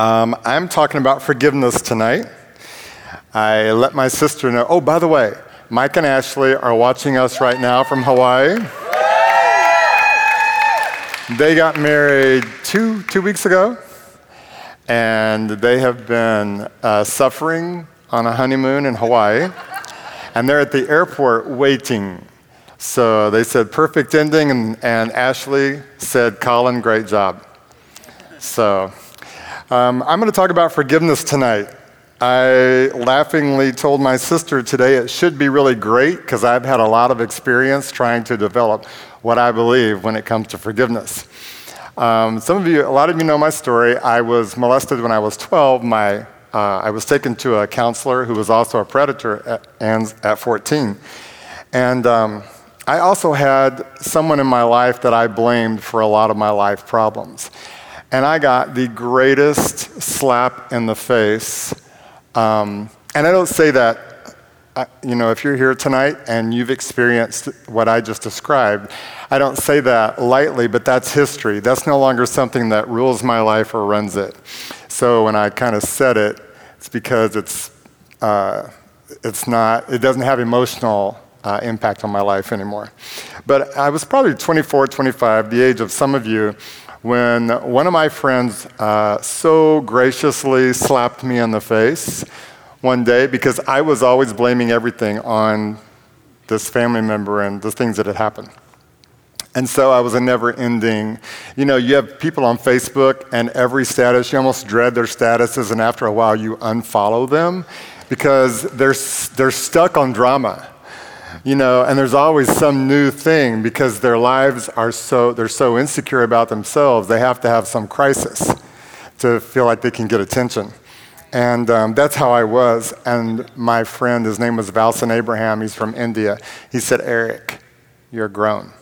Um, I'm talking about forgiveness tonight. I let my sister know. Oh, by the way, Mike and Ashley are watching us right now from Hawaii. They got married two, two weeks ago, and they have been uh, suffering on a honeymoon in Hawaii. And they're at the airport waiting. So they said, perfect ending, and, and Ashley said, Colin, great job. So um, I'm going to talk about forgiveness tonight. I laughingly told my sister today it should be really great because I've had a lot of experience trying to develop what I believe when it comes to forgiveness. Um, some of you, a lot of you know my story. I was molested when I was 12. My, uh, I was taken to a counselor who was also a predator at, at 14. And um, I also had someone in my life that I blamed for a lot of my life problems. And I got the greatest slap in the face. Um, and I don't say that, uh, you know, if you're here tonight and you've experienced what I just described, I don't say that lightly, but that's history. That's no longer something that rules my life or runs it. So when I kind of said it, it's because it's, uh, it's not, it doesn't have emotional uh, impact on my life anymore. But I was probably 24, 25, the age of some of you, when one of my friends uh, so graciously slapped me in the face one day because I was always blaming everything on this family member and the things that had happened. And so I was a never ending. You know, you have people on Facebook and every status, you almost dread their statuses, and after a while you unfollow them because they're, they're stuck on drama you know, and there's always some new thing because their lives are so, they're so insecure about themselves, they have to have some crisis to feel like they can get attention. And um, that's how I was. And my friend, his name was Valson Abraham, he's from India. He said, Eric, you're grown.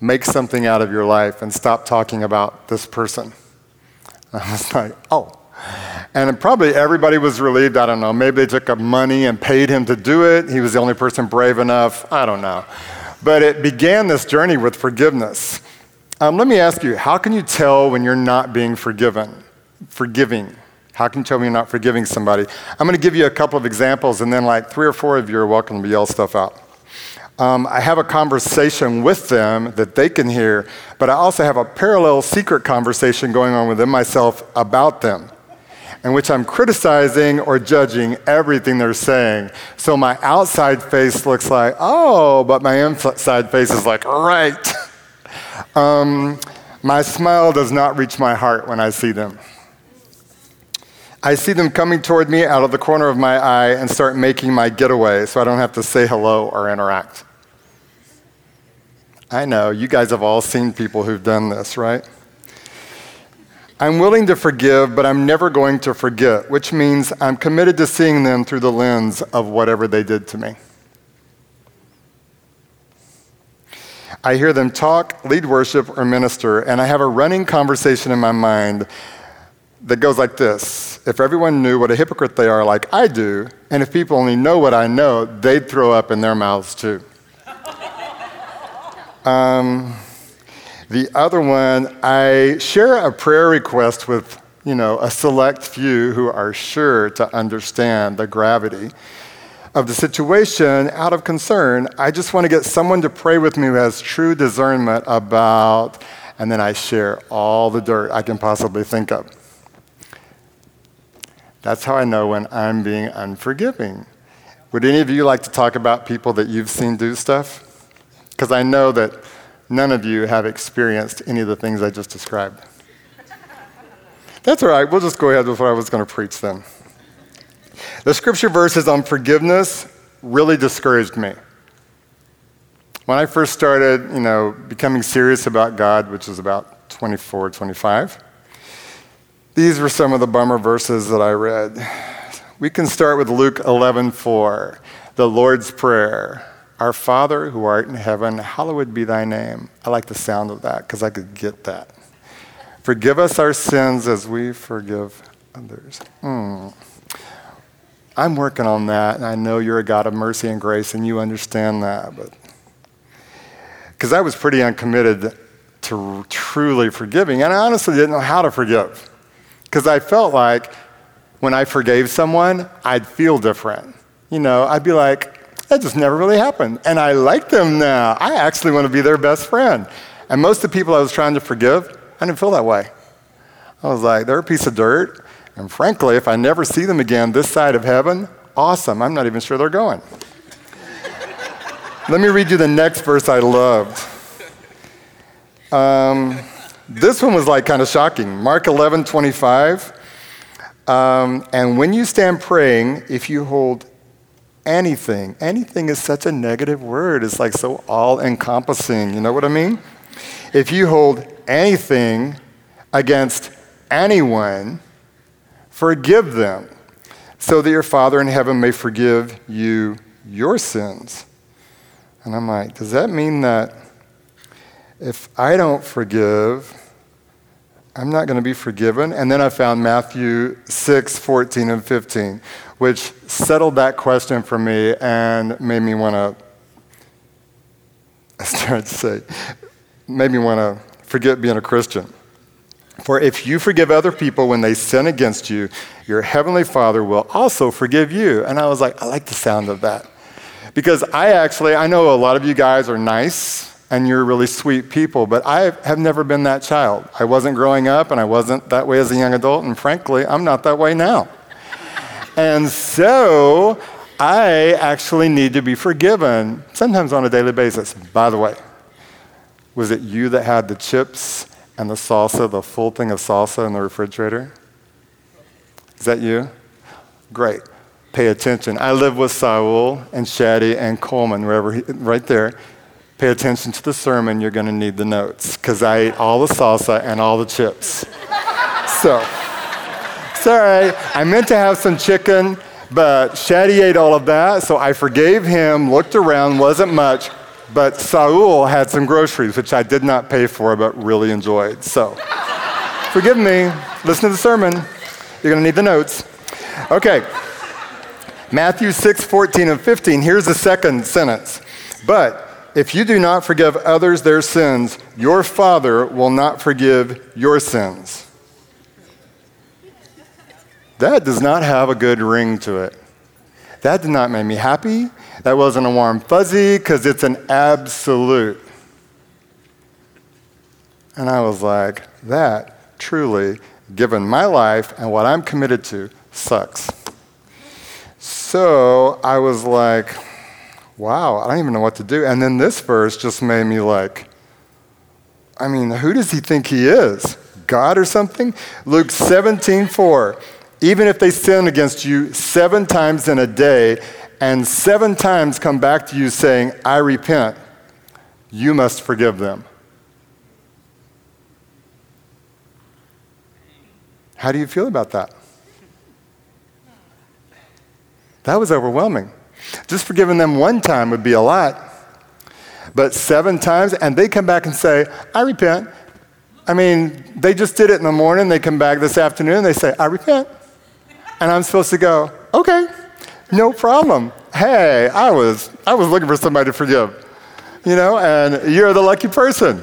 Make something out of your life and stop talking about this person. I was like, oh, and probably everybody was relieved. I don't know. Maybe they took up money and paid him to do it. He was the only person brave enough. I don't know. But it began this journey with forgiveness. Um, let me ask you how can you tell when you're not being forgiven? Forgiving. How can you tell when you're not forgiving somebody? I'm going to give you a couple of examples, and then, like, three or four of you are welcome to yell stuff out. Um, I have a conversation with them that they can hear, but I also have a parallel secret conversation going on within myself about them in which I'm criticizing or judging everything they're saying. So my outside face looks like, oh, but my inside face is like, right. um, my smile does not reach my heart when I see them. I see them coming toward me out of the corner of my eye and start making my getaway so I don't have to say hello or interact. I know, you guys have all seen people who've done this, right? I'm willing to forgive, but I'm never going to forget, which means I'm committed to seeing them through the lens of whatever they did to me. I hear them talk, lead worship, or minister, and I have a running conversation in my mind that goes like this If everyone knew what a hypocrite they are, like I do, and if people only know what I know, they'd throw up in their mouths too. um, the other one, I share a prayer request with, you know, a select few who are sure to understand the gravity of the situation out of concern. I just want to get someone to pray with me who has true discernment about, and then I share all the dirt I can possibly think of. That's how I know when I'm being unforgiving. Would any of you like to talk about people that you've seen do stuff? Because I know that none of you have experienced any of the things I just described. That's all right. We'll just go ahead with what I was going to preach then. The scripture verses on forgiveness really discouraged me. When I first started, you know, becoming serious about God, which was about 24, 25, these were some of the bummer verses that I read. We can start with Luke 11:4, the Lord's Prayer. Our Father who art in heaven, hallowed be thy name. I like the sound of that because I could get that. Forgive us our sins as we forgive others. Mm. I'm working on that, and I know you're a God of mercy and grace, and you understand that. But because I was pretty uncommitted to truly forgiving, and I honestly didn't know how to forgive. Because I felt like when I forgave someone, I'd feel different. You know, I'd be like, that just never really happened. And I like them now. I actually want to be their best friend. And most of the people I was trying to forgive, I didn't feel that way. I was like, they're a piece of dirt. And frankly, if I never see them again this side of heaven, awesome. I'm not even sure they're going. Let me read you the next verse I loved. Um, this one was like kind of shocking. Mark 11, 25. Um, and when you stand praying, if you hold anything, anything is such a negative word. It's like so all encompassing. You know what I mean? If you hold anything against anyone, forgive them, so that your Father in heaven may forgive you your sins. And I'm like, does that mean that if I don't forgive, I'm not going to be forgiven? And then I found Matthew 6, 14, and 15, which settled that question for me and made me want to, I started to say, made me want to forget being a Christian. For if you forgive other people when they sin against you, your heavenly Father will also forgive you. And I was like, I like the sound of that. Because I actually, I know a lot of you guys are nice and you're really sweet people, but I have never been that child. I wasn't growing up and I wasn't that way as a young adult, and frankly, I'm not that way now. and so I actually need to be forgiven, sometimes on a daily basis. By the way, was it you that had the chips and the salsa, the full thing of salsa in the refrigerator? Is that you? Great pay attention. I live with Saul and Shaddy and Coleman, wherever he, right there. Pay attention to the sermon. You're going to need the notes because I ate all the salsa and all the chips. so, sorry, I meant to have some chicken, but Shaddy ate all of that, so I forgave him, looked around, wasn't much, but Saul had some groceries, which I did not pay for, but really enjoyed. So, forgive me. Listen to the sermon. You're going to need the notes. Okay. Matthew 6, 14 and 15, here's the second sentence. But if you do not forgive others their sins, your Father will not forgive your sins. That does not have a good ring to it. That did not make me happy. That wasn't a warm fuzzy because it's an absolute. And I was like, that truly, given my life and what I'm committed to, sucks. So I was like, wow, I don't even know what to do. And then this verse just made me like, I mean, who does he think he is? God or something? Luke 17, 4. Even if they sin against you seven times in a day and seven times come back to you saying, I repent, you must forgive them. How do you feel about that? That was overwhelming. Just forgiving them one time would be a lot. But seven times, and they come back and say, I repent. I mean, they just did it in the morning. They come back this afternoon, and they say, I repent. And I'm supposed to go, okay, no problem. Hey, I was, I was looking for somebody to forgive, you know, and you're the lucky person.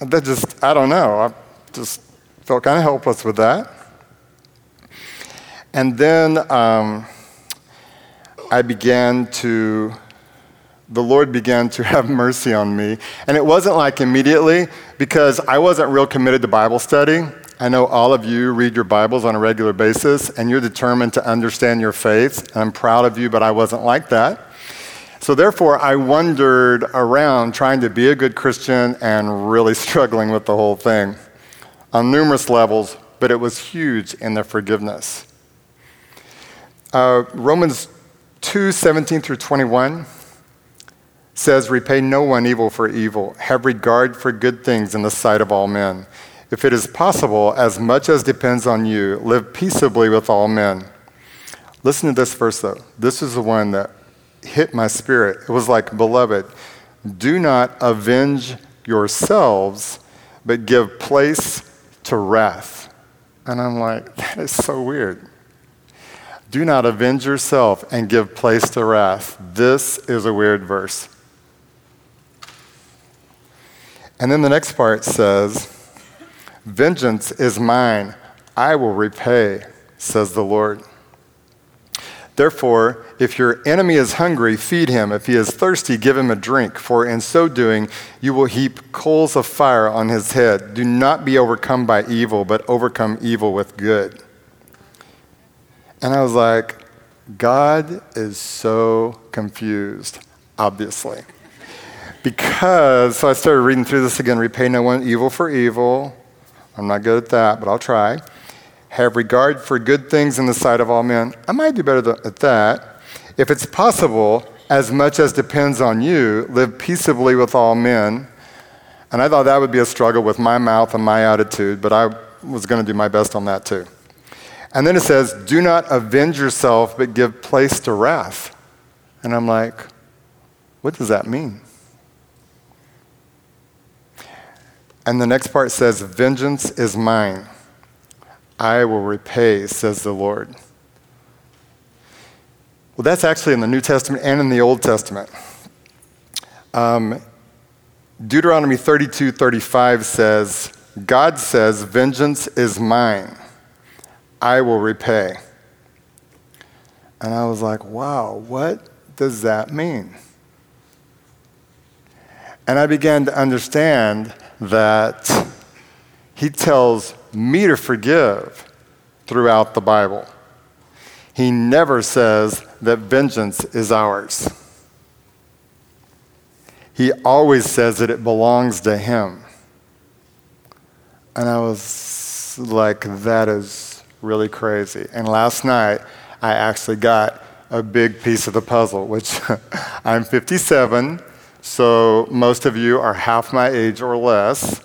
that just, I don't know. I just felt kind of helpless with that. And then um, I began to, the Lord began to have mercy on me. And it wasn't like immediately because I wasn't real committed to Bible study. I know all of you read your Bibles on a regular basis and you're determined to understand your faith. I'm proud of you, but I wasn't like that. So, therefore, I wandered around trying to be a good Christian and really struggling with the whole thing on numerous levels, but it was huge in the forgiveness. Uh, Romans 2 17 through 21 says, Repay no one evil for evil. Have regard for good things in the sight of all men. If it is possible, as much as depends on you, live peaceably with all men. Listen to this verse, though. This is the one that hit my spirit. It was like, Beloved, do not avenge yourselves, but give place to wrath. And I'm like, that is so weird. Do not avenge yourself and give place to wrath. This is a weird verse. And then the next part says, Vengeance is mine, I will repay, says the Lord. Therefore, if your enemy is hungry, feed him. If he is thirsty, give him a drink, for in so doing, you will heap coals of fire on his head. Do not be overcome by evil, but overcome evil with good. And I was like, God is so confused, obviously. Because, so I started reading through this again repay no one evil for evil. I'm not good at that, but I'll try have regard for good things in the sight of all men. I might do better at that. If it's possible, as much as depends on you, live peaceably with all men. And I thought that would be a struggle with my mouth and my attitude, but I was going to do my best on that too. And then it says, Do not avenge yourself, but give place to wrath. And I'm like, What does that mean? And the next part says, Vengeance is mine. I will repay, says the Lord. Well, that's actually in the New Testament and in the Old Testament. Um, Deuteronomy 32 35 says, God says, Vengeance is mine, I will repay. And I was like, wow, what does that mean? And I began to understand that he tells me to forgive throughout the Bible. He never says that vengeance is ours. He always says that it belongs to Him. And I was like, that is really crazy. And last night, I actually got a big piece of the puzzle, which I'm 57, so most of you are half my age or less.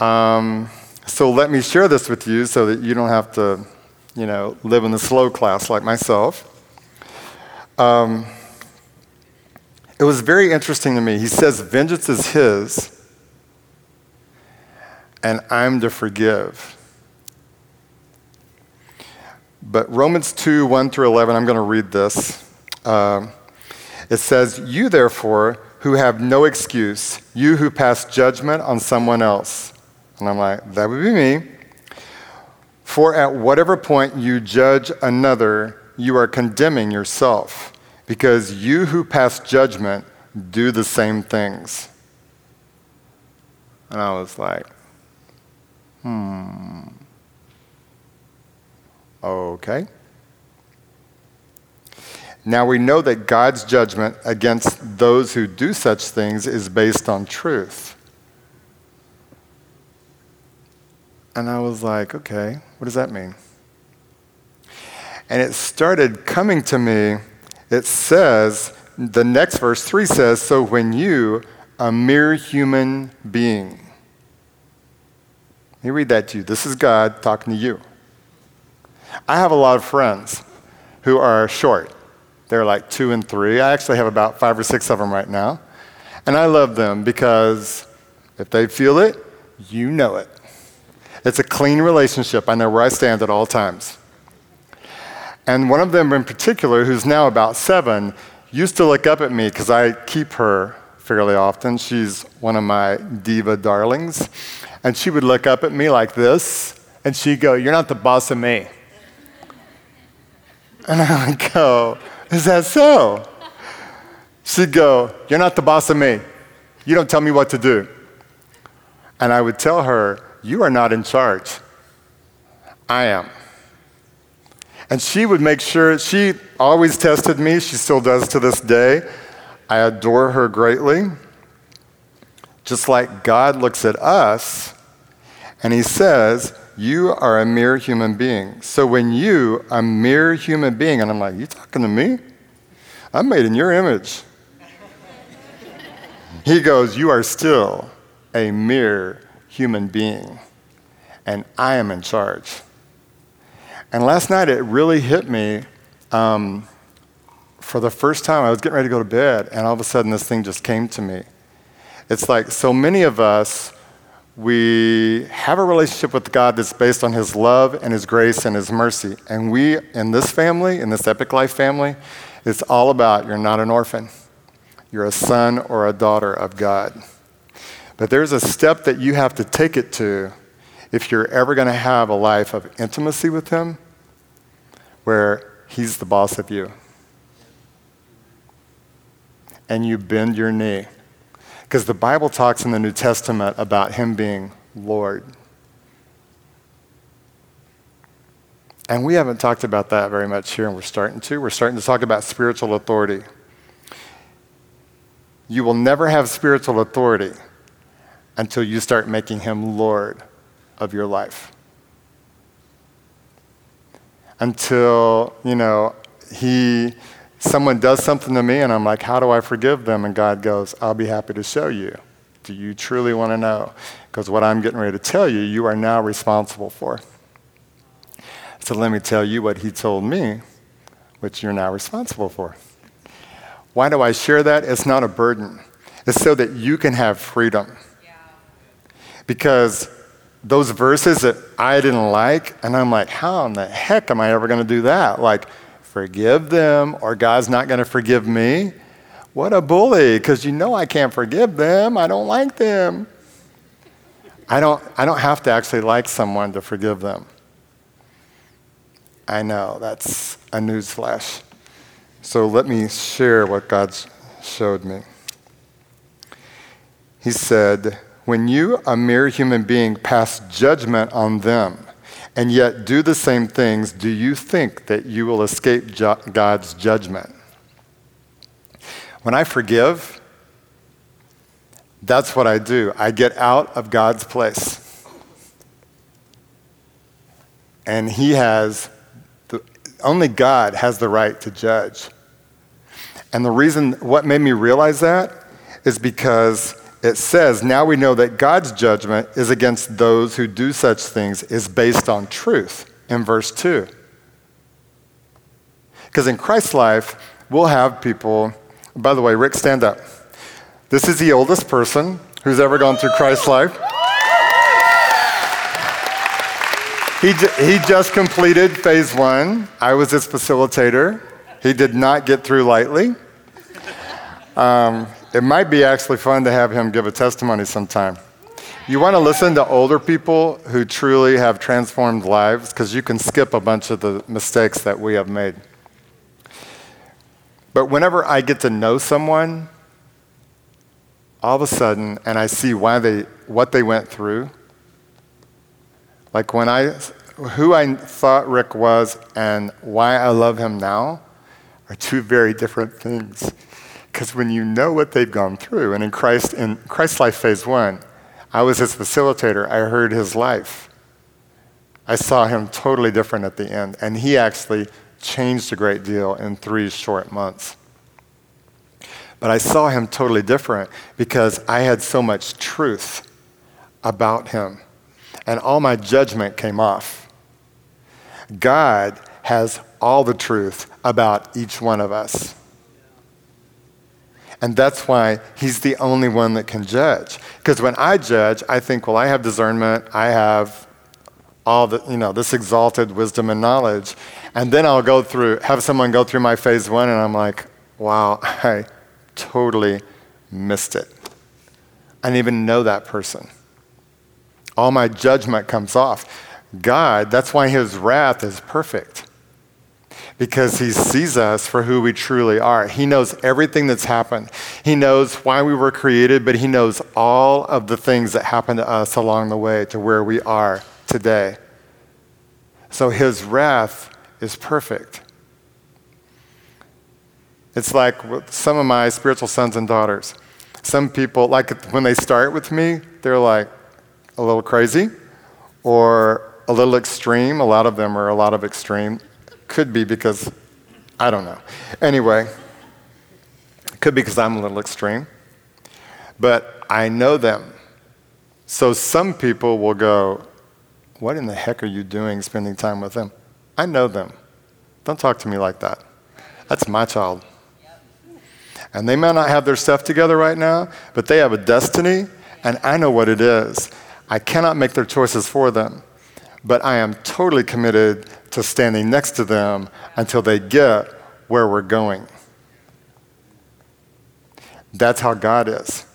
Um, so let me share this with you so that you don't have to, you know, live in the slow class like myself. Um, it was very interesting to me. He says, Vengeance is his, and I'm to forgive. But Romans 2 1 through 11, I'm going to read this. Uh, it says, You therefore, who have no excuse, you who pass judgment on someone else, and I'm like, that would be me. For at whatever point you judge another, you are condemning yourself, because you who pass judgment do the same things. And I was like, hmm. Okay. Now we know that God's judgment against those who do such things is based on truth. And I was like, okay, what does that mean? And it started coming to me. It says, the next verse 3 says, So when you, a mere human being, let me read that to you. This is God talking to you. I have a lot of friends who are short. They're like two and three. I actually have about five or six of them right now. And I love them because if they feel it, you know it. It's a clean relationship. I know where I stand at all times. And one of them in particular, who's now about seven, used to look up at me because I keep her fairly often. She's one of my diva darlings. And she would look up at me like this, and she'd go, You're not the boss of me. And I go, Is that so? She'd go, You're not the boss of me. You don't tell me what to do. And I would tell her, you are not in charge. I am. And she would make sure, she always tested me. She still does to this day. I adore her greatly. Just like God looks at us and he says, You are a mere human being. So when you, a mere human being, and I'm like, You talking to me? I'm made in your image. he goes, You are still a mere human being, and I am in charge. And last night it really hit me. Um, for the first time, I was getting ready to go to bed, and all of a sudden this thing just came to me. It's like so many of us, we have a relationship with God that's based on His love and His grace and His mercy. And we, in this family, in this Epic Life family, it's all about you're not an orphan, you're a son or a daughter of God. But there's a step that you have to take it to if you're ever going to have a life of intimacy with Him where He's the boss of you. And you bend your knee. Because the Bible talks in the New Testament about Him being Lord. And we haven't talked about that very much here, and we're starting to. We're starting to talk about spiritual authority. You will never have spiritual authority until you start making him Lord of your life. Until, you know, he someone does something to me and I'm like, how do I forgive them? And God goes, I'll be happy to show you. Do you truly want to know? Because what I'm getting ready to tell you, you are now responsible for. So let me tell you what he told me, which you're now responsible for. Why do I share that? It's not a burden, it's so that you can have freedom. Because those verses that I didn't like, and I'm like, how in the heck am I ever going to do that? Like, forgive them, or God's not going to forgive me. What a bully, because you know I can't forgive them. I don't like them. I don't, I don't have to actually like someone to forgive them. I know, that's a newsflash. So let me share what God showed me. He said, When you, a mere human being, pass judgment on them and yet do the same things, do you think that you will escape ju- God's judgment? When I forgive, that's what I do. I get out of God's place. And He has the, only God has the right to judge. And the reason, what made me realize that is because it says, now we know that God's judgment is against those who do such things, is based on truth in verse 2. Because in Christ's life, we'll have people, by the way, Rick, stand up. This is the oldest person who's ever gone through Christ's life. He, he just completed phase one. I was his facilitator. He did not get through lightly. Um, it might be actually fun to have him give a testimony sometime. You want to listen to older people who truly have transformed lives because you can skip a bunch of the mistakes that we have made. But whenever I get to know someone, all of a sudden, and I see why they, what they went through, like when I, who I thought Rick was and why I love him now are two very different things. Because when you know what they've gone through, and in Christ, in Christ's life phase one, I was his facilitator. I heard his life. I saw him totally different at the end, and he actually changed a great deal in three short months. But I saw him totally different because I had so much truth about him and all my judgment came off. God has all the truth about each one of us. And that's why he's the only one that can judge. Because when I judge, I think, well, I have discernment, I have all the, you know, this exalted wisdom and knowledge. And then I'll go through, have someone go through my phase one, and I'm like, wow, I totally missed it. I didn't even know that person all my judgment comes off. God, that's why his wrath is perfect. Because he sees us for who we truly are. He knows everything that's happened. He knows why we were created, but he knows all of the things that happened to us along the way to where we are today. So his wrath is perfect. It's like some of my spiritual sons and daughters. Some people, like when they start with me, they're like, a little crazy or a little extreme. A lot of them are a lot of extreme. Could be because, I don't know. Anyway, could be because I'm a little extreme. But I know them. So some people will go, What in the heck are you doing spending time with them? I know them. Don't talk to me like that. That's my child. And they may not have their stuff together right now, but they have a destiny, and I know what it is. I cannot make their choices for them, but I am totally committed to standing next to them until they get where we're going. That's how God is.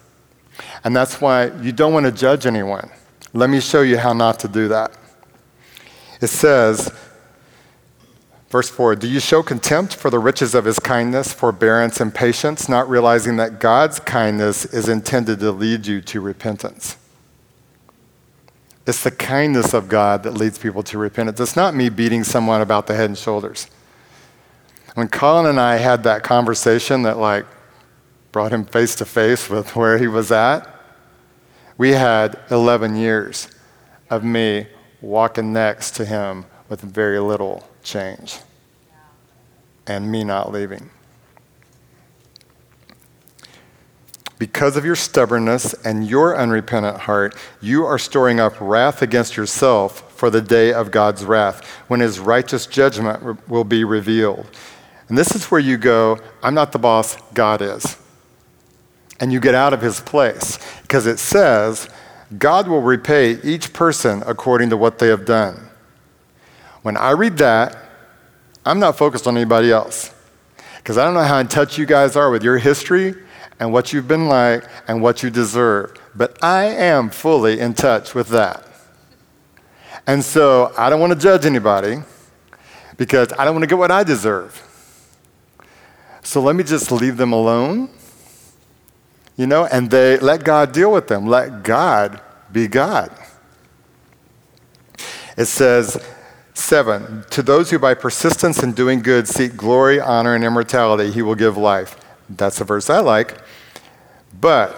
And that's why you don't want to judge anyone. Let me show you how not to do that. It says, verse 4 Do you show contempt for the riches of his kindness, forbearance, and patience, not realizing that God's kindness is intended to lead you to repentance? It's the kindness of God that leads people to repentance. It's not me beating someone about the head and shoulders. When Colin and I had that conversation that like brought him face to face with where he was at, we had 11 years of me walking next to him with very little change and me not leaving. Because of your stubbornness and your unrepentant heart, you are storing up wrath against yourself for the day of God's wrath, when his righteous judgment will be revealed. And this is where you go, I'm not the boss, God is. And you get out of his place, because it says, God will repay each person according to what they have done. When I read that, I'm not focused on anybody else. Because I don't know how in touch you guys are with your history and what you've been like and what you deserve. But I am fully in touch with that. And so I don't want to judge anybody because I don't want to get what I deserve. So let me just leave them alone, you know, and they let God deal with them. Let God be God. It says, seven, to those who by persistence in doing good seek glory, honor, and immortality, he will give life. That's a verse I like. But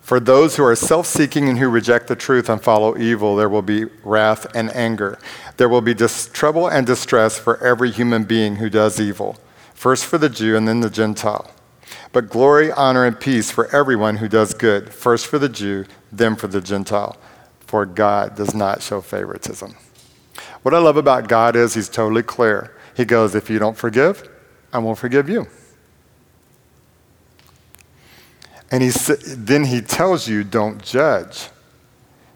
for those who are self seeking and who reject the truth and follow evil, there will be wrath and anger. There will be dis- trouble and distress for every human being who does evil, first for the Jew and then the Gentile. But glory, honor, and peace for everyone who does good, first for the Jew, then for the Gentile. For God does not show favoritism. What I love about God is He's totally clear. He goes, If you don't forgive, I won't forgive you. And he, then he tells you, don't judge.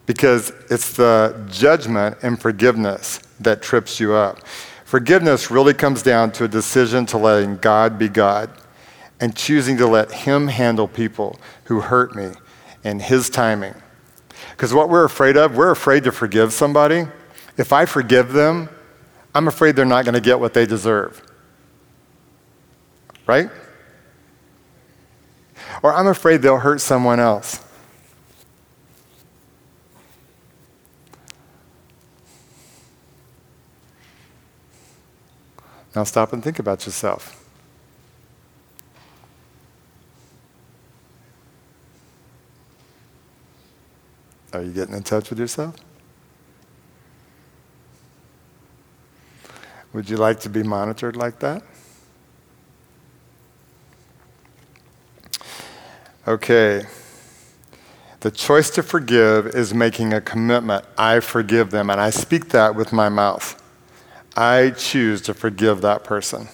Because it's the judgment and forgiveness that trips you up. Forgiveness really comes down to a decision to letting God be God and choosing to let Him handle people who hurt me in His timing. Because what we're afraid of, we're afraid to forgive somebody. If I forgive them, I'm afraid they're not going to get what they deserve. Right? Or I'm afraid they'll hurt someone else. Now stop and think about yourself. Are you getting in touch with yourself? Would you like to be monitored like that? Okay. The choice to forgive is making a commitment. I forgive them, and I speak that with my mouth. I choose to forgive that person.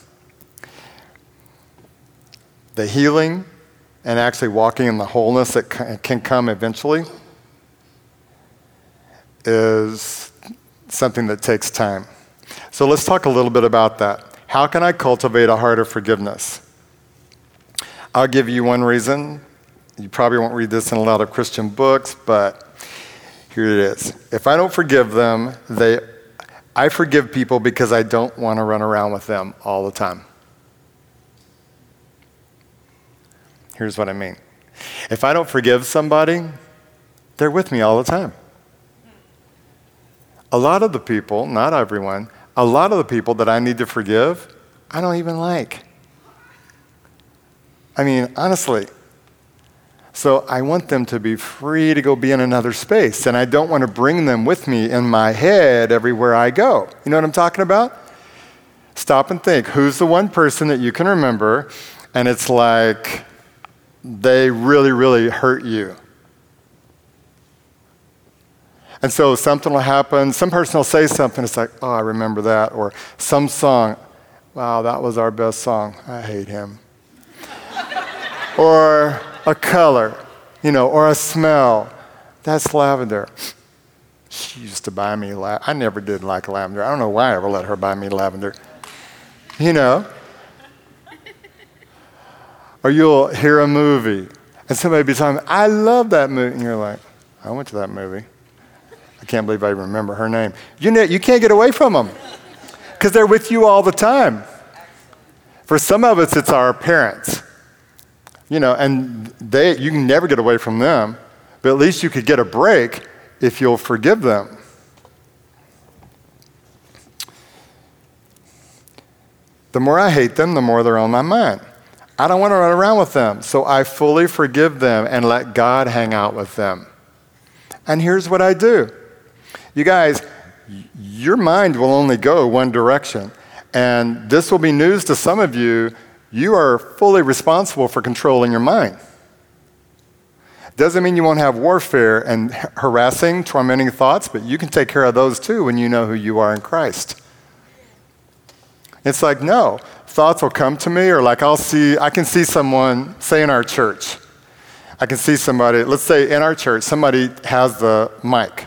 The healing and actually walking in the wholeness that can come eventually is something that takes time. So let's talk a little bit about that. How can I cultivate a heart of forgiveness? I'll give you one reason you probably won't read this in a lot of Christian books, but here it is. If I don't forgive them, they, I forgive people because I don't want to run around with them all the time. Here's what I mean. If I don't forgive somebody, they're with me all the time. A lot of the people, not everyone, a lot of the people that I need to forgive, I don't even like. I mean, honestly, so I want them to be free to go be in another space. And I don't want to bring them with me in my head everywhere I go. You know what I'm talking about? Stop and think who's the one person that you can remember, and it's like they really, really hurt you. And so something will happen, some person will say something, it's like, oh, I remember that. Or some song, wow, that was our best song. I hate him. or a color, you know, or a smell. That's lavender. She used to buy me lavender. I never did like lavender. I don't know why I ever let her buy me lavender. You know? or you'll hear a movie and somebody be talking, I love that movie. And you're like, I went to that movie. I can't believe I remember her name. You, know, you can't get away from them because they're with you all the time. For some of us, it's our parents. You know, and they, you can never get away from them, but at least you could get a break if you'll forgive them. The more I hate them, the more they're on my mind. I don't want to run around with them, so I fully forgive them and let God hang out with them. And here's what I do. You guys, your mind will only go one direction. And this will be news to some of you. You are fully responsible for controlling your mind. Doesn't mean you won't have warfare and harassing, tormenting thoughts, but you can take care of those too when you know who you are in Christ. It's like, no, thoughts will come to me, or like I'll see, I can see someone, say in our church, I can see somebody, let's say in our church, somebody has the mic.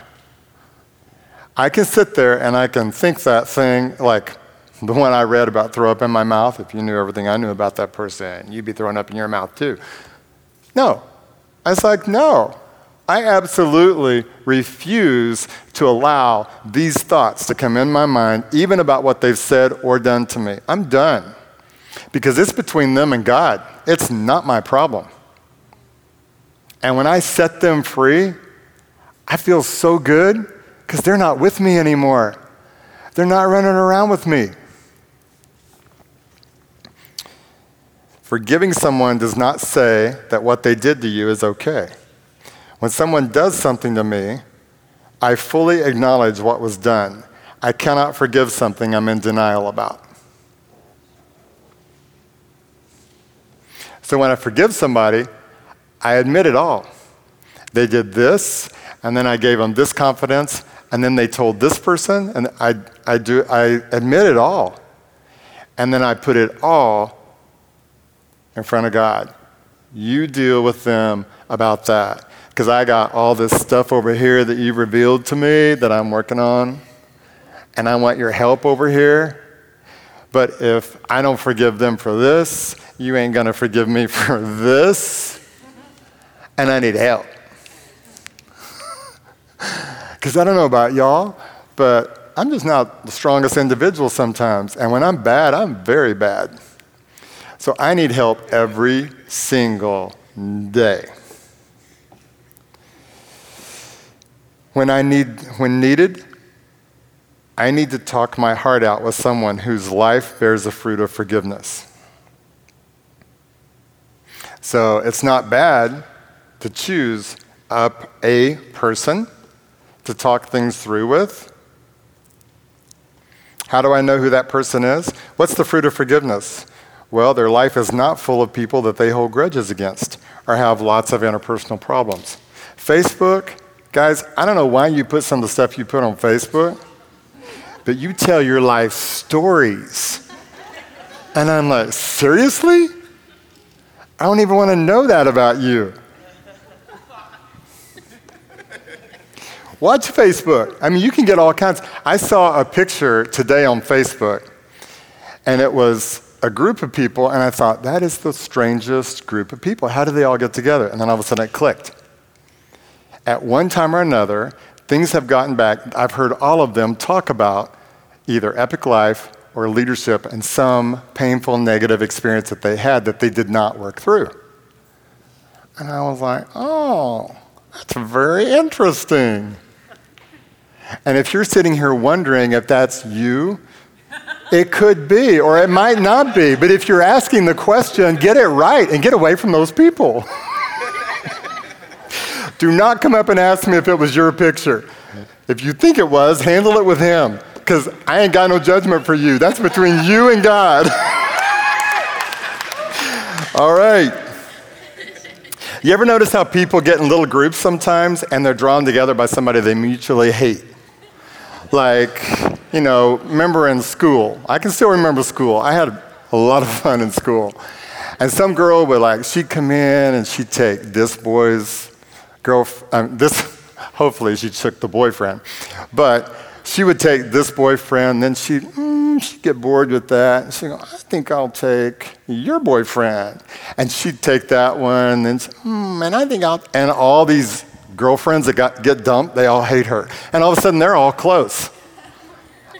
I can sit there and I can think that thing like, the one I read about throw up in my mouth, if you knew everything I knew about that person, you'd be throwing up in your mouth too. No. I was like, no. I absolutely refuse to allow these thoughts to come in my mind, even about what they've said or done to me. I'm done. Because it's between them and God. It's not my problem. And when I set them free, I feel so good because they're not with me anymore. They're not running around with me. Forgiving someone does not say that what they did to you is okay. When someone does something to me, I fully acknowledge what was done. I cannot forgive something I'm in denial about. So when I forgive somebody, I admit it all. They did this, and then I gave them this confidence, and then they told this person, and I, I, do, I admit it all. And then I put it all in front of God. You deal with them about that. Because I got all this stuff over here that you revealed to me that I'm working on, and I want your help over here. But if I don't forgive them for this, you ain't going to forgive me for this. And I need help. Because I don't know about y'all, but I'm just not the strongest individual sometimes. And when I'm bad, I'm very bad. So I need help every single day. When I need when needed, I need to talk my heart out with someone whose life bears the fruit of forgiveness. So it's not bad to choose up a person to talk things through with. How do I know who that person is? What's the fruit of forgiveness? Well, their life is not full of people that they hold grudges against or have lots of interpersonal problems. Facebook, guys, I don't know why you put some of the stuff you put on Facebook, but you tell your life stories. And I'm like, seriously? I don't even want to know that about you. Watch Facebook. I mean, you can get all kinds. I saw a picture today on Facebook, and it was a group of people, and I thought, that is the strangest group of people. How did they all get together? And then all of a sudden it clicked. At one time or another, things have gotten back. I've heard all of them talk about either epic life or leadership and some painful negative experience that they had that they did not work through. And I was like, oh, that's very interesting. And if you're sitting here wondering if that's you, it could be, or it might not be. But if you're asking the question, get it right and get away from those people. Do not come up and ask me if it was your picture. If you think it was, handle it with him, because I ain't got no judgment for you. That's between you and God. All right. You ever notice how people get in little groups sometimes and they're drawn together by somebody they mutually hate? Like, you know, remember in school, I can still remember school. I had a lot of fun in school. And some girl would like, she'd come in and she'd take this boy's girl, um, this, hopefully she took the boyfriend, but she would take this boyfriend, then she'd, mm, she'd get bored with that. She'd go, I think I'll take your boyfriend. And she'd take that one, and, mm, and I think I'll, and all these girlfriends that got, get dumped, they all hate her. And all of a sudden, they're all close.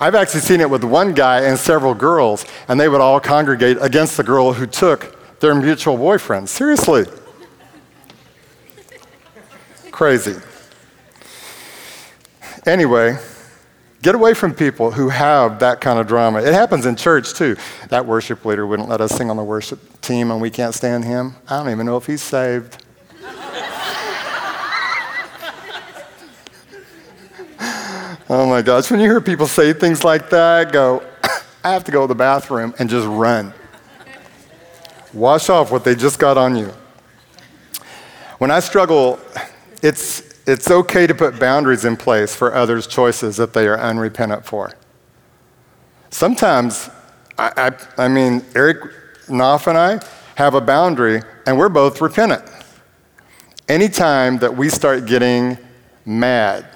I've actually seen it with one guy and several girls, and they would all congregate against the girl who took their mutual boyfriend. Seriously. Crazy. Anyway, get away from people who have that kind of drama. It happens in church too. That worship leader wouldn't let us sing on the worship team, and we can't stand him. I don't even know if he's saved. Oh my gosh, when you hear people say things like that, go, I have to go to the bathroom and just run. Wash off what they just got on you. When I struggle, it's, it's okay to put boundaries in place for others' choices that they are unrepentant for. Sometimes, I, I, I mean, Eric Knopf and I have a boundary, and we're both repentant. Anytime that we start getting mad,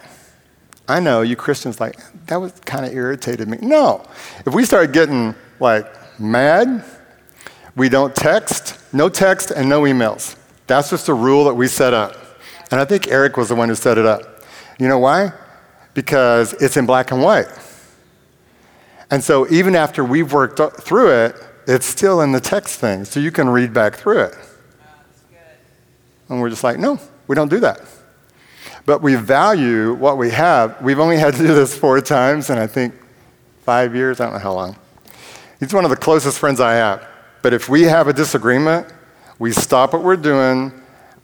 I know you Christians like, that was kind of irritated me. No. If we start getting like mad, we don't text, no text and no emails. That's just a rule that we set up. And I think Eric was the one who set it up. You know why? Because it's in black and white. And so even after we've worked through it, it's still in the text thing. So you can read back through it. And we're just like, no, we don't do that. But we value what we have. We've only had to do this four times, and I think five years, I don't know how long. He's one of the closest friends I have. But if we have a disagreement, we stop what we're doing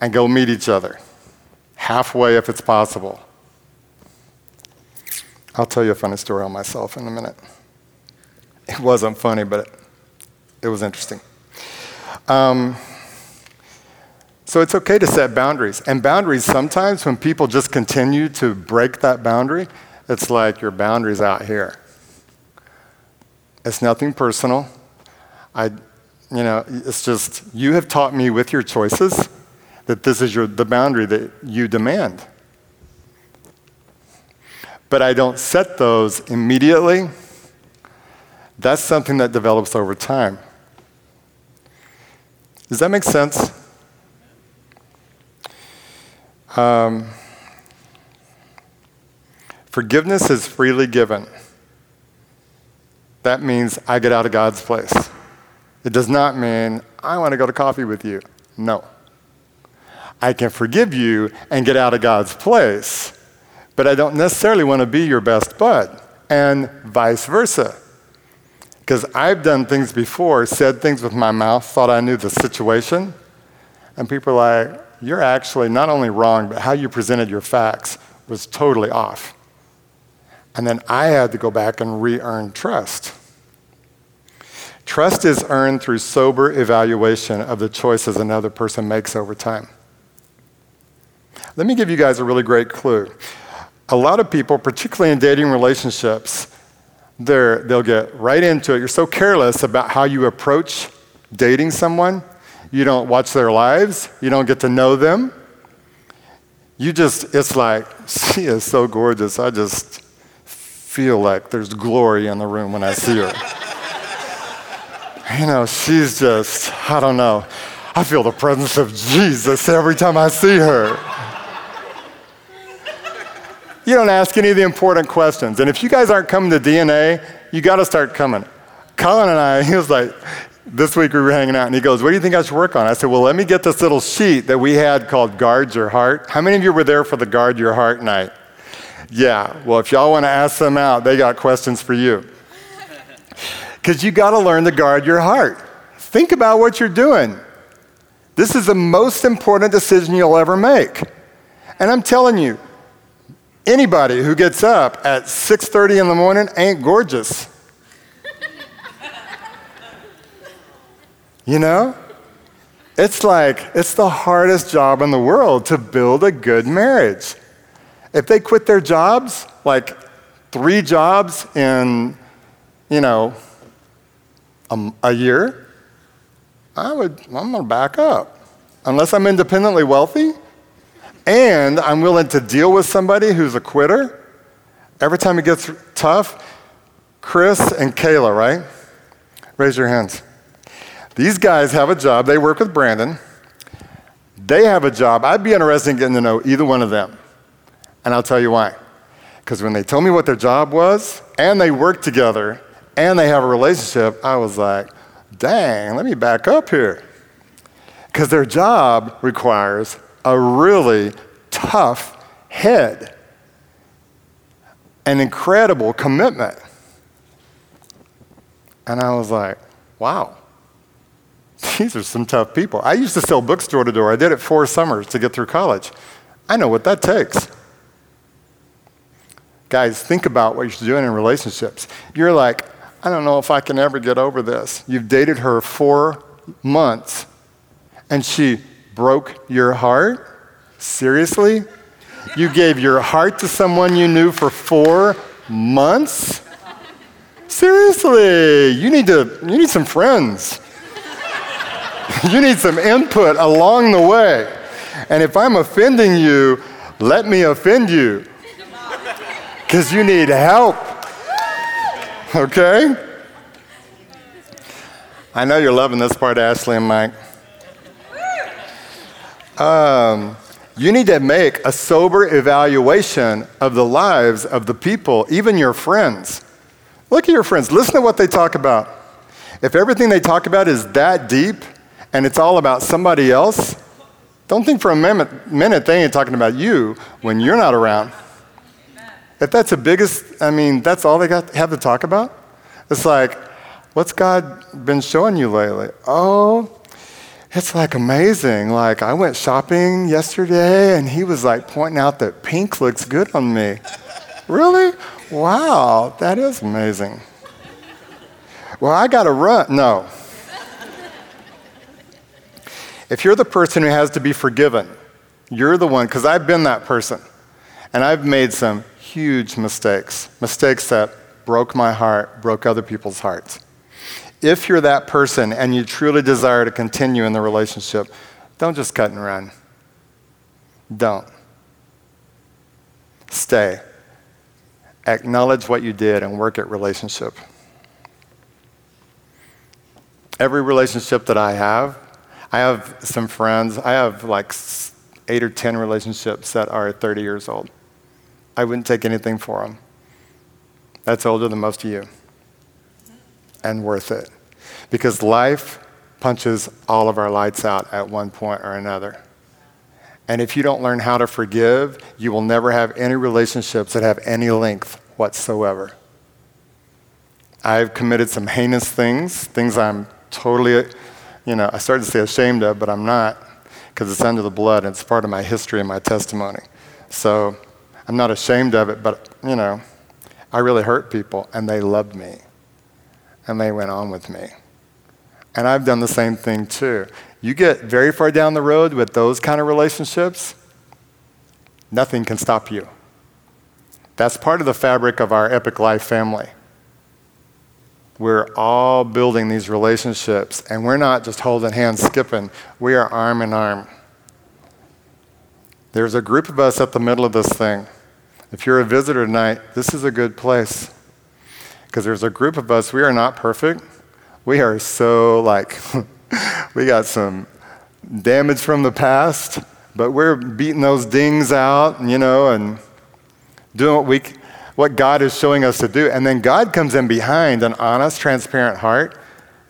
and go meet each other, halfway if it's possible. I'll tell you a funny story on myself in a minute. It wasn't funny, but it, it was interesting. Um, so it's okay to set boundaries. And boundaries, sometimes when people just continue to break that boundary, it's like your boundary's out here. It's nothing personal. I, you know, it's just you have taught me with your choices that this is your, the boundary that you demand. But I don't set those immediately. That's something that develops over time. Does that make sense? Um, forgiveness is freely given. That means I get out of God's place. It does not mean I want to go to coffee with you. No. I can forgive you and get out of God's place, but I don't necessarily want to be your best bud, and vice versa. Because I've done things before, said things with my mouth, thought I knew the situation, and people are like, you're actually not only wrong, but how you presented your facts was totally off. And then I had to go back and re earn trust. Trust is earned through sober evaluation of the choices another person makes over time. Let me give you guys a really great clue. A lot of people, particularly in dating relationships, they'll get right into it. You're so careless about how you approach dating someone you don't watch their lives. You don't get to know them. You just, it's like, she is so gorgeous. I just feel like there's glory in the room when I see her. you know, she's just, I don't know. I feel the presence of Jesus every time I see her. You don't ask any of the important questions. And if you guys aren't coming to DNA, you got to start coming. Colin and I, he was like, this week we were hanging out and he goes, What do you think I should work on? I said, Well, let me get this little sheet that we had called Guard Your Heart. How many of you were there for the Guard Your Heart night? Yeah, well, if y'all want to ask them out, they got questions for you. Because you got to learn to guard your heart. Think about what you're doing. This is the most important decision you'll ever make. And I'm telling you, anybody who gets up at 6:30 in the morning ain't gorgeous. You know? It's like, it's the hardest job in the world to build a good marriage. If they quit their jobs, like three jobs in, you know, a, a year, I would, I'm gonna back up. Unless I'm independently wealthy and I'm willing to deal with somebody who's a quitter. Every time it gets tough, Chris and Kayla, right? Raise your hands. These guys have a job, they work with Brandon. They have a job. I'd be interested in getting to know either one of them. And I'll tell you why. Because when they told me what their job was, and they work together, and they have a relationship, I was like, dang, let me back up here. Because their job requires a really tough head, an incredible commitment. And I was like, wow, these are some tough people. I used to sell books door to door. I did it four summers to get through college. I know what that takes. Guys, think about what you're doing in relationships. You're like, I don't know if I can ever get over this. You've dated her four months and she broke your heart? Seriously? You gave your heart to someone you knew for four months? Seriously, you need to you need some friends. you need some input along the way. And if I'm offending you, let me offend you. Cuz you need help. Okay? I know you're loving this part, Ashley and Mike. Um, you need to make a sober evaluation of the lives of the people, even your friends. Look at your friends, listen to what they talk about. If everything they talk about is that deep and it's all about somebody else, don't think for a minute, minute they ain't talking about you when you're not around. If that's the biggest, I mean, that's all they got have to talk about. It's like, what's God been showing you lately? Oh, it's like amazing. Like, I went shopping yesterday and he was like pointing out that pink looks good on me. really? Wow, that is amazing. Well, I got to run. No. If you're the person who has to be forgiven, you're the one, because I've been that person. And I've made some huge mistakes, mistakes that broke my heart, broke other people's hearts if you're that person and you truly desire to continue in the relationship, don't just cut and run. Don't. Stay. Acknowledge what you did and work at relationship. Every relationship that I have, I have some friends, I have like eight or 10 relationships that are 30 years old. I wouldn't take anything for them. That's older than most of you and worth it. Because life punches all of our lights out at one point or another. And if you don't learn how to forgive, you will never have any relationships that have any length whatsoever. I've committed some heinous things, things I'm totally, you know, I started to say ashamed of, but I'm not, because it's under the blood and it's part of my history and my testimony. So I'm not ashamed of it, but, you know, I really hurt people and they loved me and they went on with me. And I've done the same thing too. You get very far down the road with those kind of relationships, nothing can stop you. That's part of the fabric of our Epic Life family. We're all building these relationships, and we're not just holding hands, skipping. We are arm in arm. There's a group of us at the middle of this thing. If you're a visitor tonight, this is a good place because there's a group of us, we are not perfect. We are so like, we got some damage from the past, but we're beating those dings out, you know, and doing what we, what God is showing us to do. And then God comes in behind an honest, transparent heart.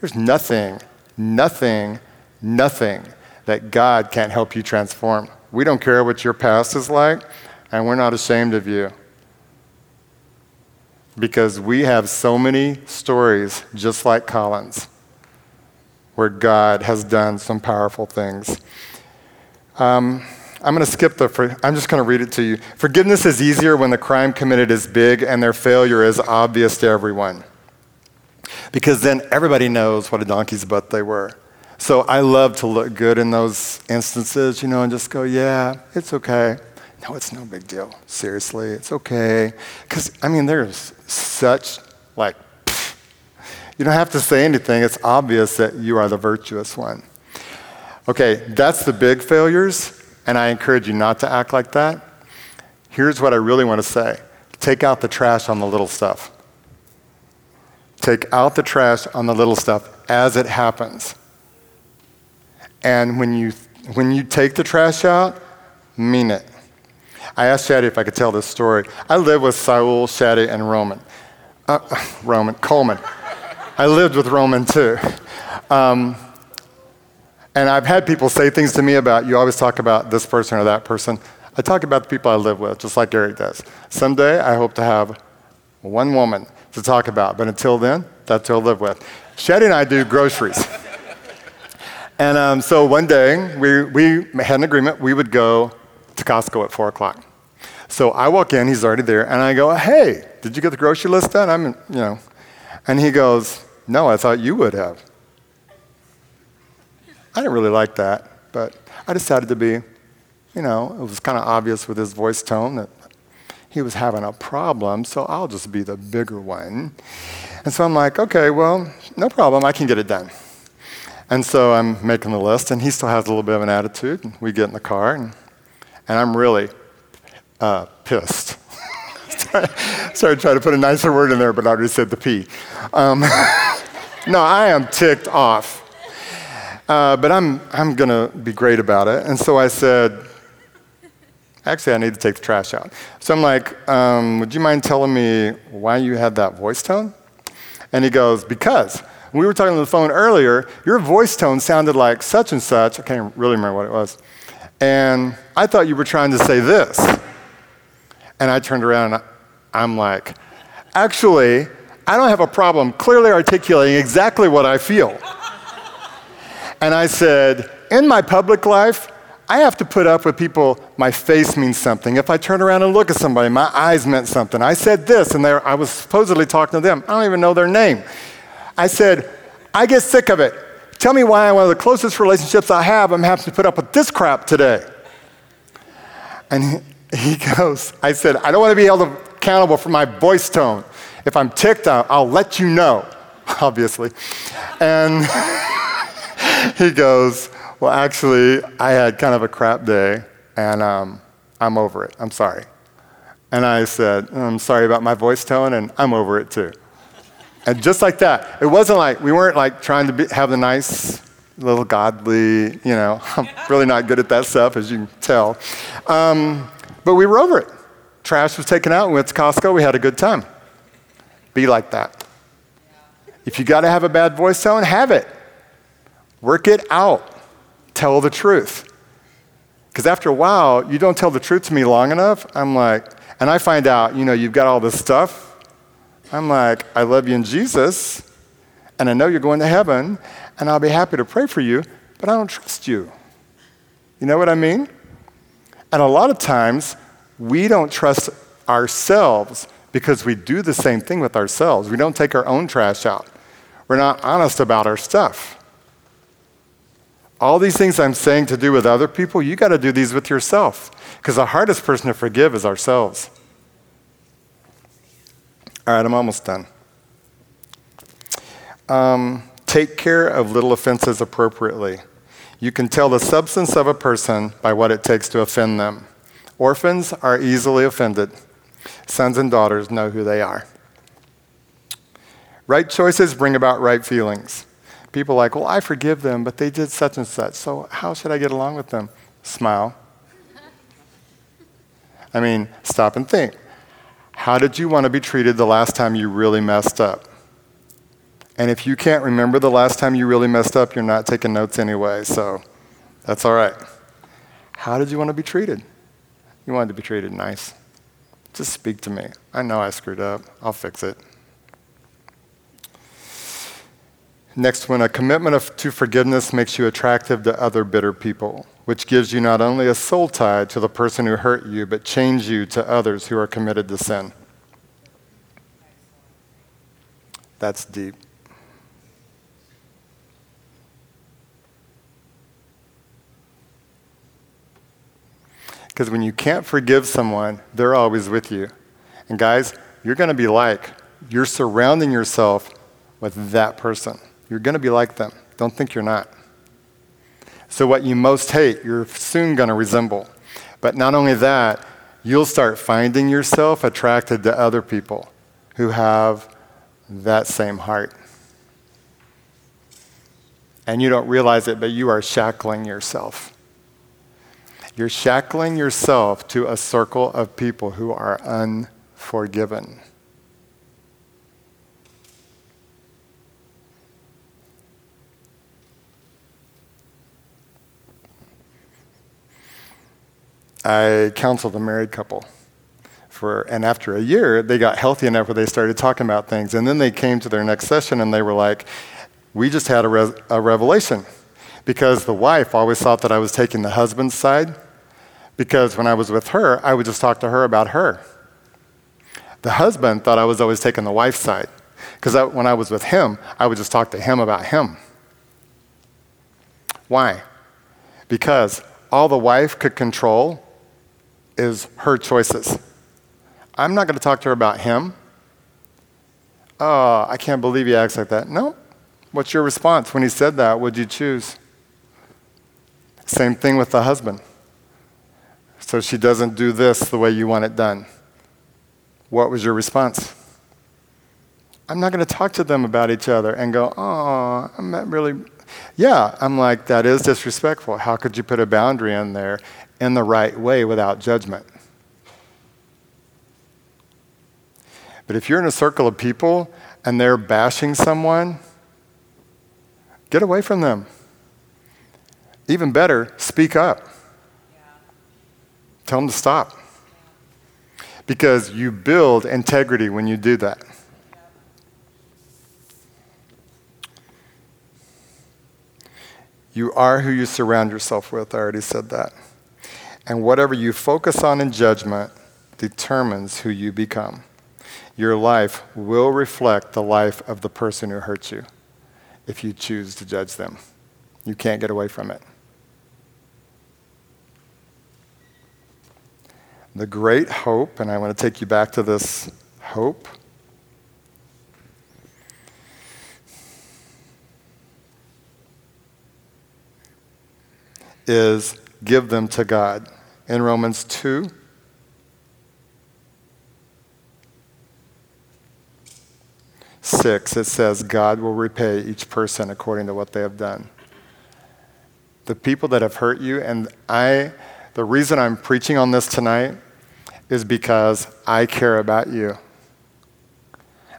There's nothing, nothing, nothing that God can't help you transform. We don't care what your past is like, and we're not ashamed of you because we have so many stories just like Colin's where God has done some powerful things. Um, I'm going to skip the, I'm just going to read it to you. Forgiveness is easier when the crime committed is big and their failure is obvious to everyone. Because then everybody knows what a donkey's butt they were. So I love to look good in those instances, you know, and just go, yeah, it's okay. No, it's no big deal. Seriously, it's okay. Because, I mean, there's such, like, you don't have to say anything. It's obvious that you are the virtuous one. Okay, that's the big failures, and I encourage you not to act like that. Here's what I really want to say take out the trash on the little stuff. Take out the trash on the little stuff as it happens. And when you when you take the trash out, mean it. I asked Shadi if I could tell this story. I lived with Saul, Shadi, and Roman. Uh, Roman, Coleman. I lived with Roman too. Um, and I've had people say things to me about, you always talk about this person or that person. I talk about the people I live with, just like Eric does. Someday I hope to have one woman to talk about, but until then, that's who I live with. Shaddy and I do groceries. and um, so one day we, we had an agreement we would go to Costco at 4 o'clock. So I walk in, he's already there, and I go, Hey, did you get the grocery list done? I'm, you know. And he goes, No, I thought you would have. I didn't really like that, but I decided to be, you know, it was kind of obvious with his voice tone that he was having a problem, so I'll just be the bigger one. And so I'm like, okay, well, no problem, I can get it done. And so I'm making the list, and he still has a little bit of an attitude. And we get in the car, and, and I'm really uh, pissed. Sorry, trying to put a nicer word in there, but I already said the P. Um, no, I am ticked off. Uh, but I'm, I'm going to be great about it. And so I said, actually, I need to take the trash out. So I'm like, um, would you mind telling me why you had that voice tone? And he goes, because we were talking on the phone earlier, your voice tone sounded like such and such. I can't really remember what it was. And I thought you were trying to say this. And I turned around and I'm like, actually, I don't have a problem clearly articulating exactly what I feel. And I said, in my public life, I have to put up with people, my face means something. If I turn around and look at somebody, my eyes meant something. I said this, and I was supposedly talking to them. I don't even know their name. I said, I get sick of it. Tell me why one of the closest relationships I have, I'm having to put up with this crap today. And he, goes, I said, I don't want to be held accountable for my voice tone. If I'm ticked, I'll, I'll let you know, obviously. And. he goes, Well, actually, I had kind of a crap day, and um, I'm over it. I'm sorry. And I said, I'm sorry about my voice tone, and I'm over it too. And just like that, it wasn't like we weren't like trying to be, have the nice little godly, you know, I'm really not good at that stuff, as you can tell. Um, but we were over it. Trash was taken out. We went to Costco. We had a good time. Be like that. If you got to have a bad voice tone, have it. Work it out. Tell the truth. Because after a while, you don't tell the truth to me long enough. I'm like, and I find out, you know, you've got all this stuff. I'm like, I love you in Jesus, and I know you're going to heaven, and I'll be happy to pray for you, but I don't trust you. You know what I mean? And a lot of times, we don't trust ourselves because we do the same thing with ourselves. We don't take our own trash out. We're not honest about our stuff. All these things I'm saying to do with other people, you got to do these with yourself. Because the hardest person to forgive is ourselves. All right, I'm almost done. Um, take care of little offenses appropriately. You can tell the substance of a person by what it takes to offend them. Orphans are easily offended. Sons and daughters know who they are. Right choices bring about right feelings. People like, well, I forgive them, but they did such and such, so how should I get along with them? Smile. I mean, stop and think. How did you want to be treated the last time you really messed up? And if you can't remember the last time you really messed up, you're not taking notes anyway, so that's all right. How did you want to be treated? You wanted to be treated nice. Just speak to me. I know I screwed up. I'll fix it. Next one, a commitment of, to forgiveness makes you attractive to other bitter people, which gives you not only a soul tie to the person who hurt you, but change you to others who are committed to sin. That's deep. Because when you can't forgive someone, they're always with you. And guys, you're going to be like, you're surrounding yourself with that person. You're going to be like them. Don't think you're not. So, what you most hate, you're soon going to resemble. But not only that, you'll start finding yourself attracted to other people who have that same heart. And you don't realize it, but you are shackling yourself You're shackling yourself to a circle of people who are unforgiven. I counseled a married couple. For, and after a year, they got healthy enough where they started talking about things. And then they came to their next session and they were like, We just had a, re- a revelation. Because the wife always thought that I was taking the husband's side. Because when I was with her, I would just talk to her about her. The husband thought I was always taking the wife's side. Because when I was with him, I would just talk to him about him. Why? Because all the wife could control is her choices. I'm not going to talk to her about him. Oh, I can't believe he acts like that. No. What's your response when he said that? Would you choose? Same thing with the husband. So she doesn't do this the way you want it done. What was your response? I'm not going to talk to them about each other and go, oh, I'm not really. Yeah, I'm like, that is disrespectful. How could you put a boundary in there in the right way without judgment. But if you're in a circle of people and they're bashing someone, get away from them. Even better, speak up. Yeah. Tell them to stop. Because you build integrity when you do that. You are who you surround yourself with. I already said that. And whatever you focus on in judgment determines who you become. Your life will reflect the life of the person who hurt you if you choose to judge them. You can't get away from it. The great hope, and I want to take you back to this hope. Is give them to God in Romans 2. Six, it says, God will repay each person according to what they have done. The people that have hurt you, and I, the reason I'm preaching on this tonight is because I care about you.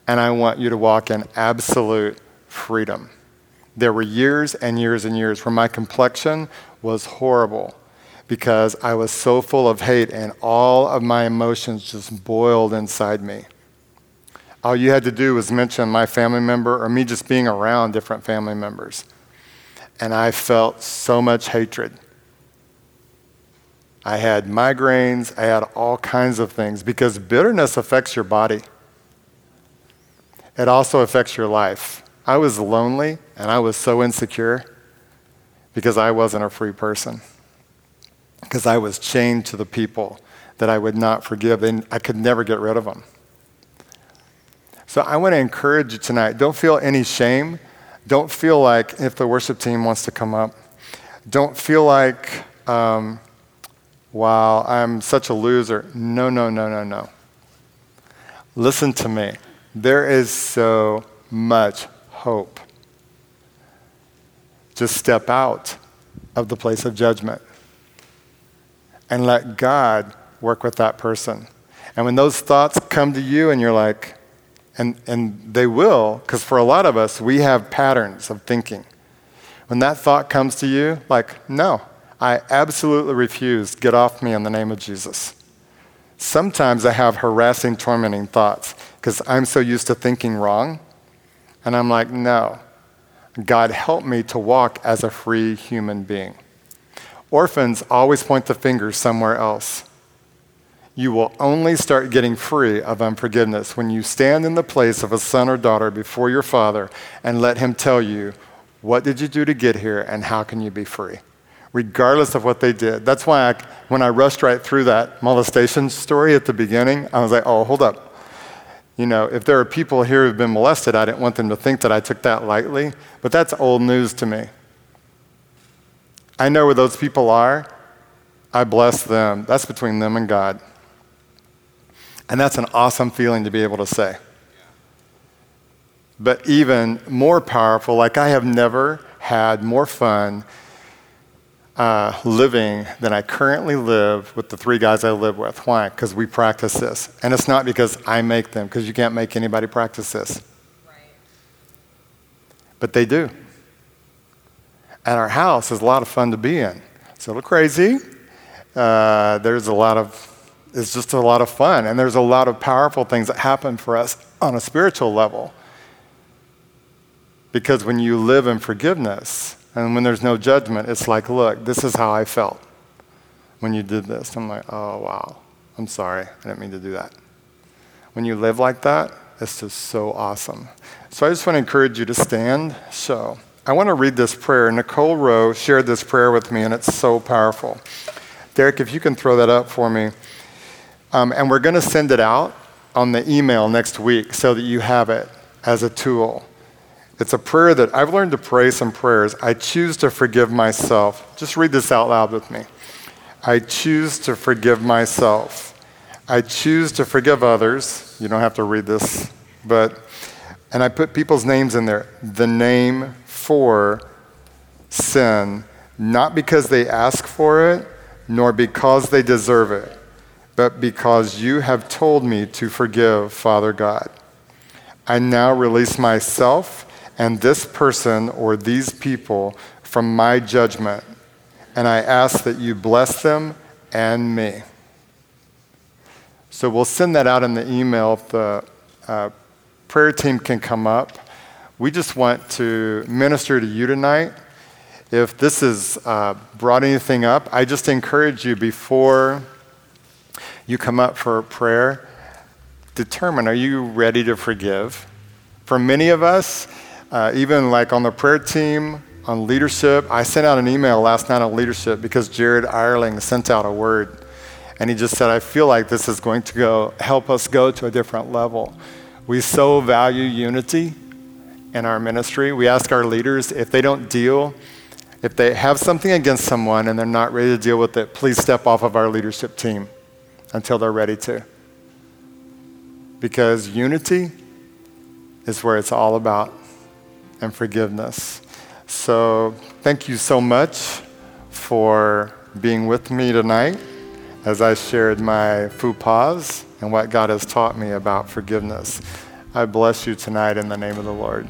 And I want you to walk in absolute freedom. There were years and years and years where my complexion was horrible because I was so full of hate and all of my emotions just boiled inside me. All you had to do was mention my family member or me just being around different family members. And I felt so much hatred. I had migraines, I had all kinds of things because bitterness affects your body. It also affects your life. I was lonely and I was so insecure because I wasn't a free person because I was chained to the people that I would not forgive, and I could never get rid of them. So I want to encourage you tonight don't feel any shame. Don't feel like, if the worship team wants to come up, don't feel like, um, wow, I'm such a loser. No, no, no, no, no. Listen to me. There is so much hope. Just step out of the place of judgment and let God work with that person. And when those thoughts come to you and you're like, and, and they will, because for a lot of us, we have patterns of thinking. When that thought comes to you, like, no, I absolutely refuse, get off me in the name of Jesus. Sometimes I have harassing, tormenting thoughts because I'm so used to thinking wrong. And I'm like, no, God, help me to walk as a free human being. Orphans always point the finger somewhere else. You will only start getting free of unforgiveness when you stand in the place of a son or daughter before your father and let him tell you, what did you do to get here and how can you be free? Regardless of what they did. That's why I, when I rushed right through that molestation story at the beginning, I was like, oh, hold up. You know, if there are people here who've been molested, I didn't want them to think that I took that lightly, but that's old news to me. I know where those people are. I bless them. That's between them and God. And that's an awesome feeling to be able to say. But even more powerful, like I have never had more fun uh, living than I currently live with the three guys I live with. Why? Because we practice this. And it's not because I make them, because you can't make anybody practice this. Right. But they do. And our house is a lot of fun to be in. It's a little crazy. Uh, there's a lot of, it's just a lot of fun. And there's a lot of powerful things that happen for us on a spiritual level. Because when you live in forgiveness, and when there's no judgment, it's like, look, this is how I felt when you did this. I'm like, oh, wow, I'm sorry. I didn't mean to do that. When you live like that, it's just so awesome. So I just want to encourage you to stand. So I want to read this prayer. Nicole Rowe shared this prayer with me, and it's so powerful. Derek, if you can throw that up for me. Um, and we're going to send it out on the email next week so that you have it as a tool. It's a prayer that I've learned to pray some prayers. I choose to forgive myself. Just read this out loud with me. I choose to forgive myself. I choose to forgive others. You don't have to read this, but, and I put people's names in there. The name for sin, not because they ask for it, nor because they deserve it, but because you have told me to forgive, Father God. I now release myself and this person or these people from my judgment. And I ask that you bless them and me. So we'll send that out in the email if the uh, prayer team can come up. We just want to minister to you tonight. If this has uh, brought anything up, I just encourage you before you come up for prayer, determine are you ready to forgive? For many of us, uh, even like on the prayer team, on leadership, I sent out an email last night on leadership because Jared Ireling sent out a word. And he just said, I feel like this is going to go help us go to a different level. We so value unity in our ministry. We ask our leaders if they don't deal, if they have something against someone and they're not ready to deal with it, please step off of our leadership team until they're ready to. Because unity is where it's all about and forgiveness. So, thank you so much for being with me tonight as I shared my faux and what God has taught me about forgiveness. I bless you tonight in the name of the Lord.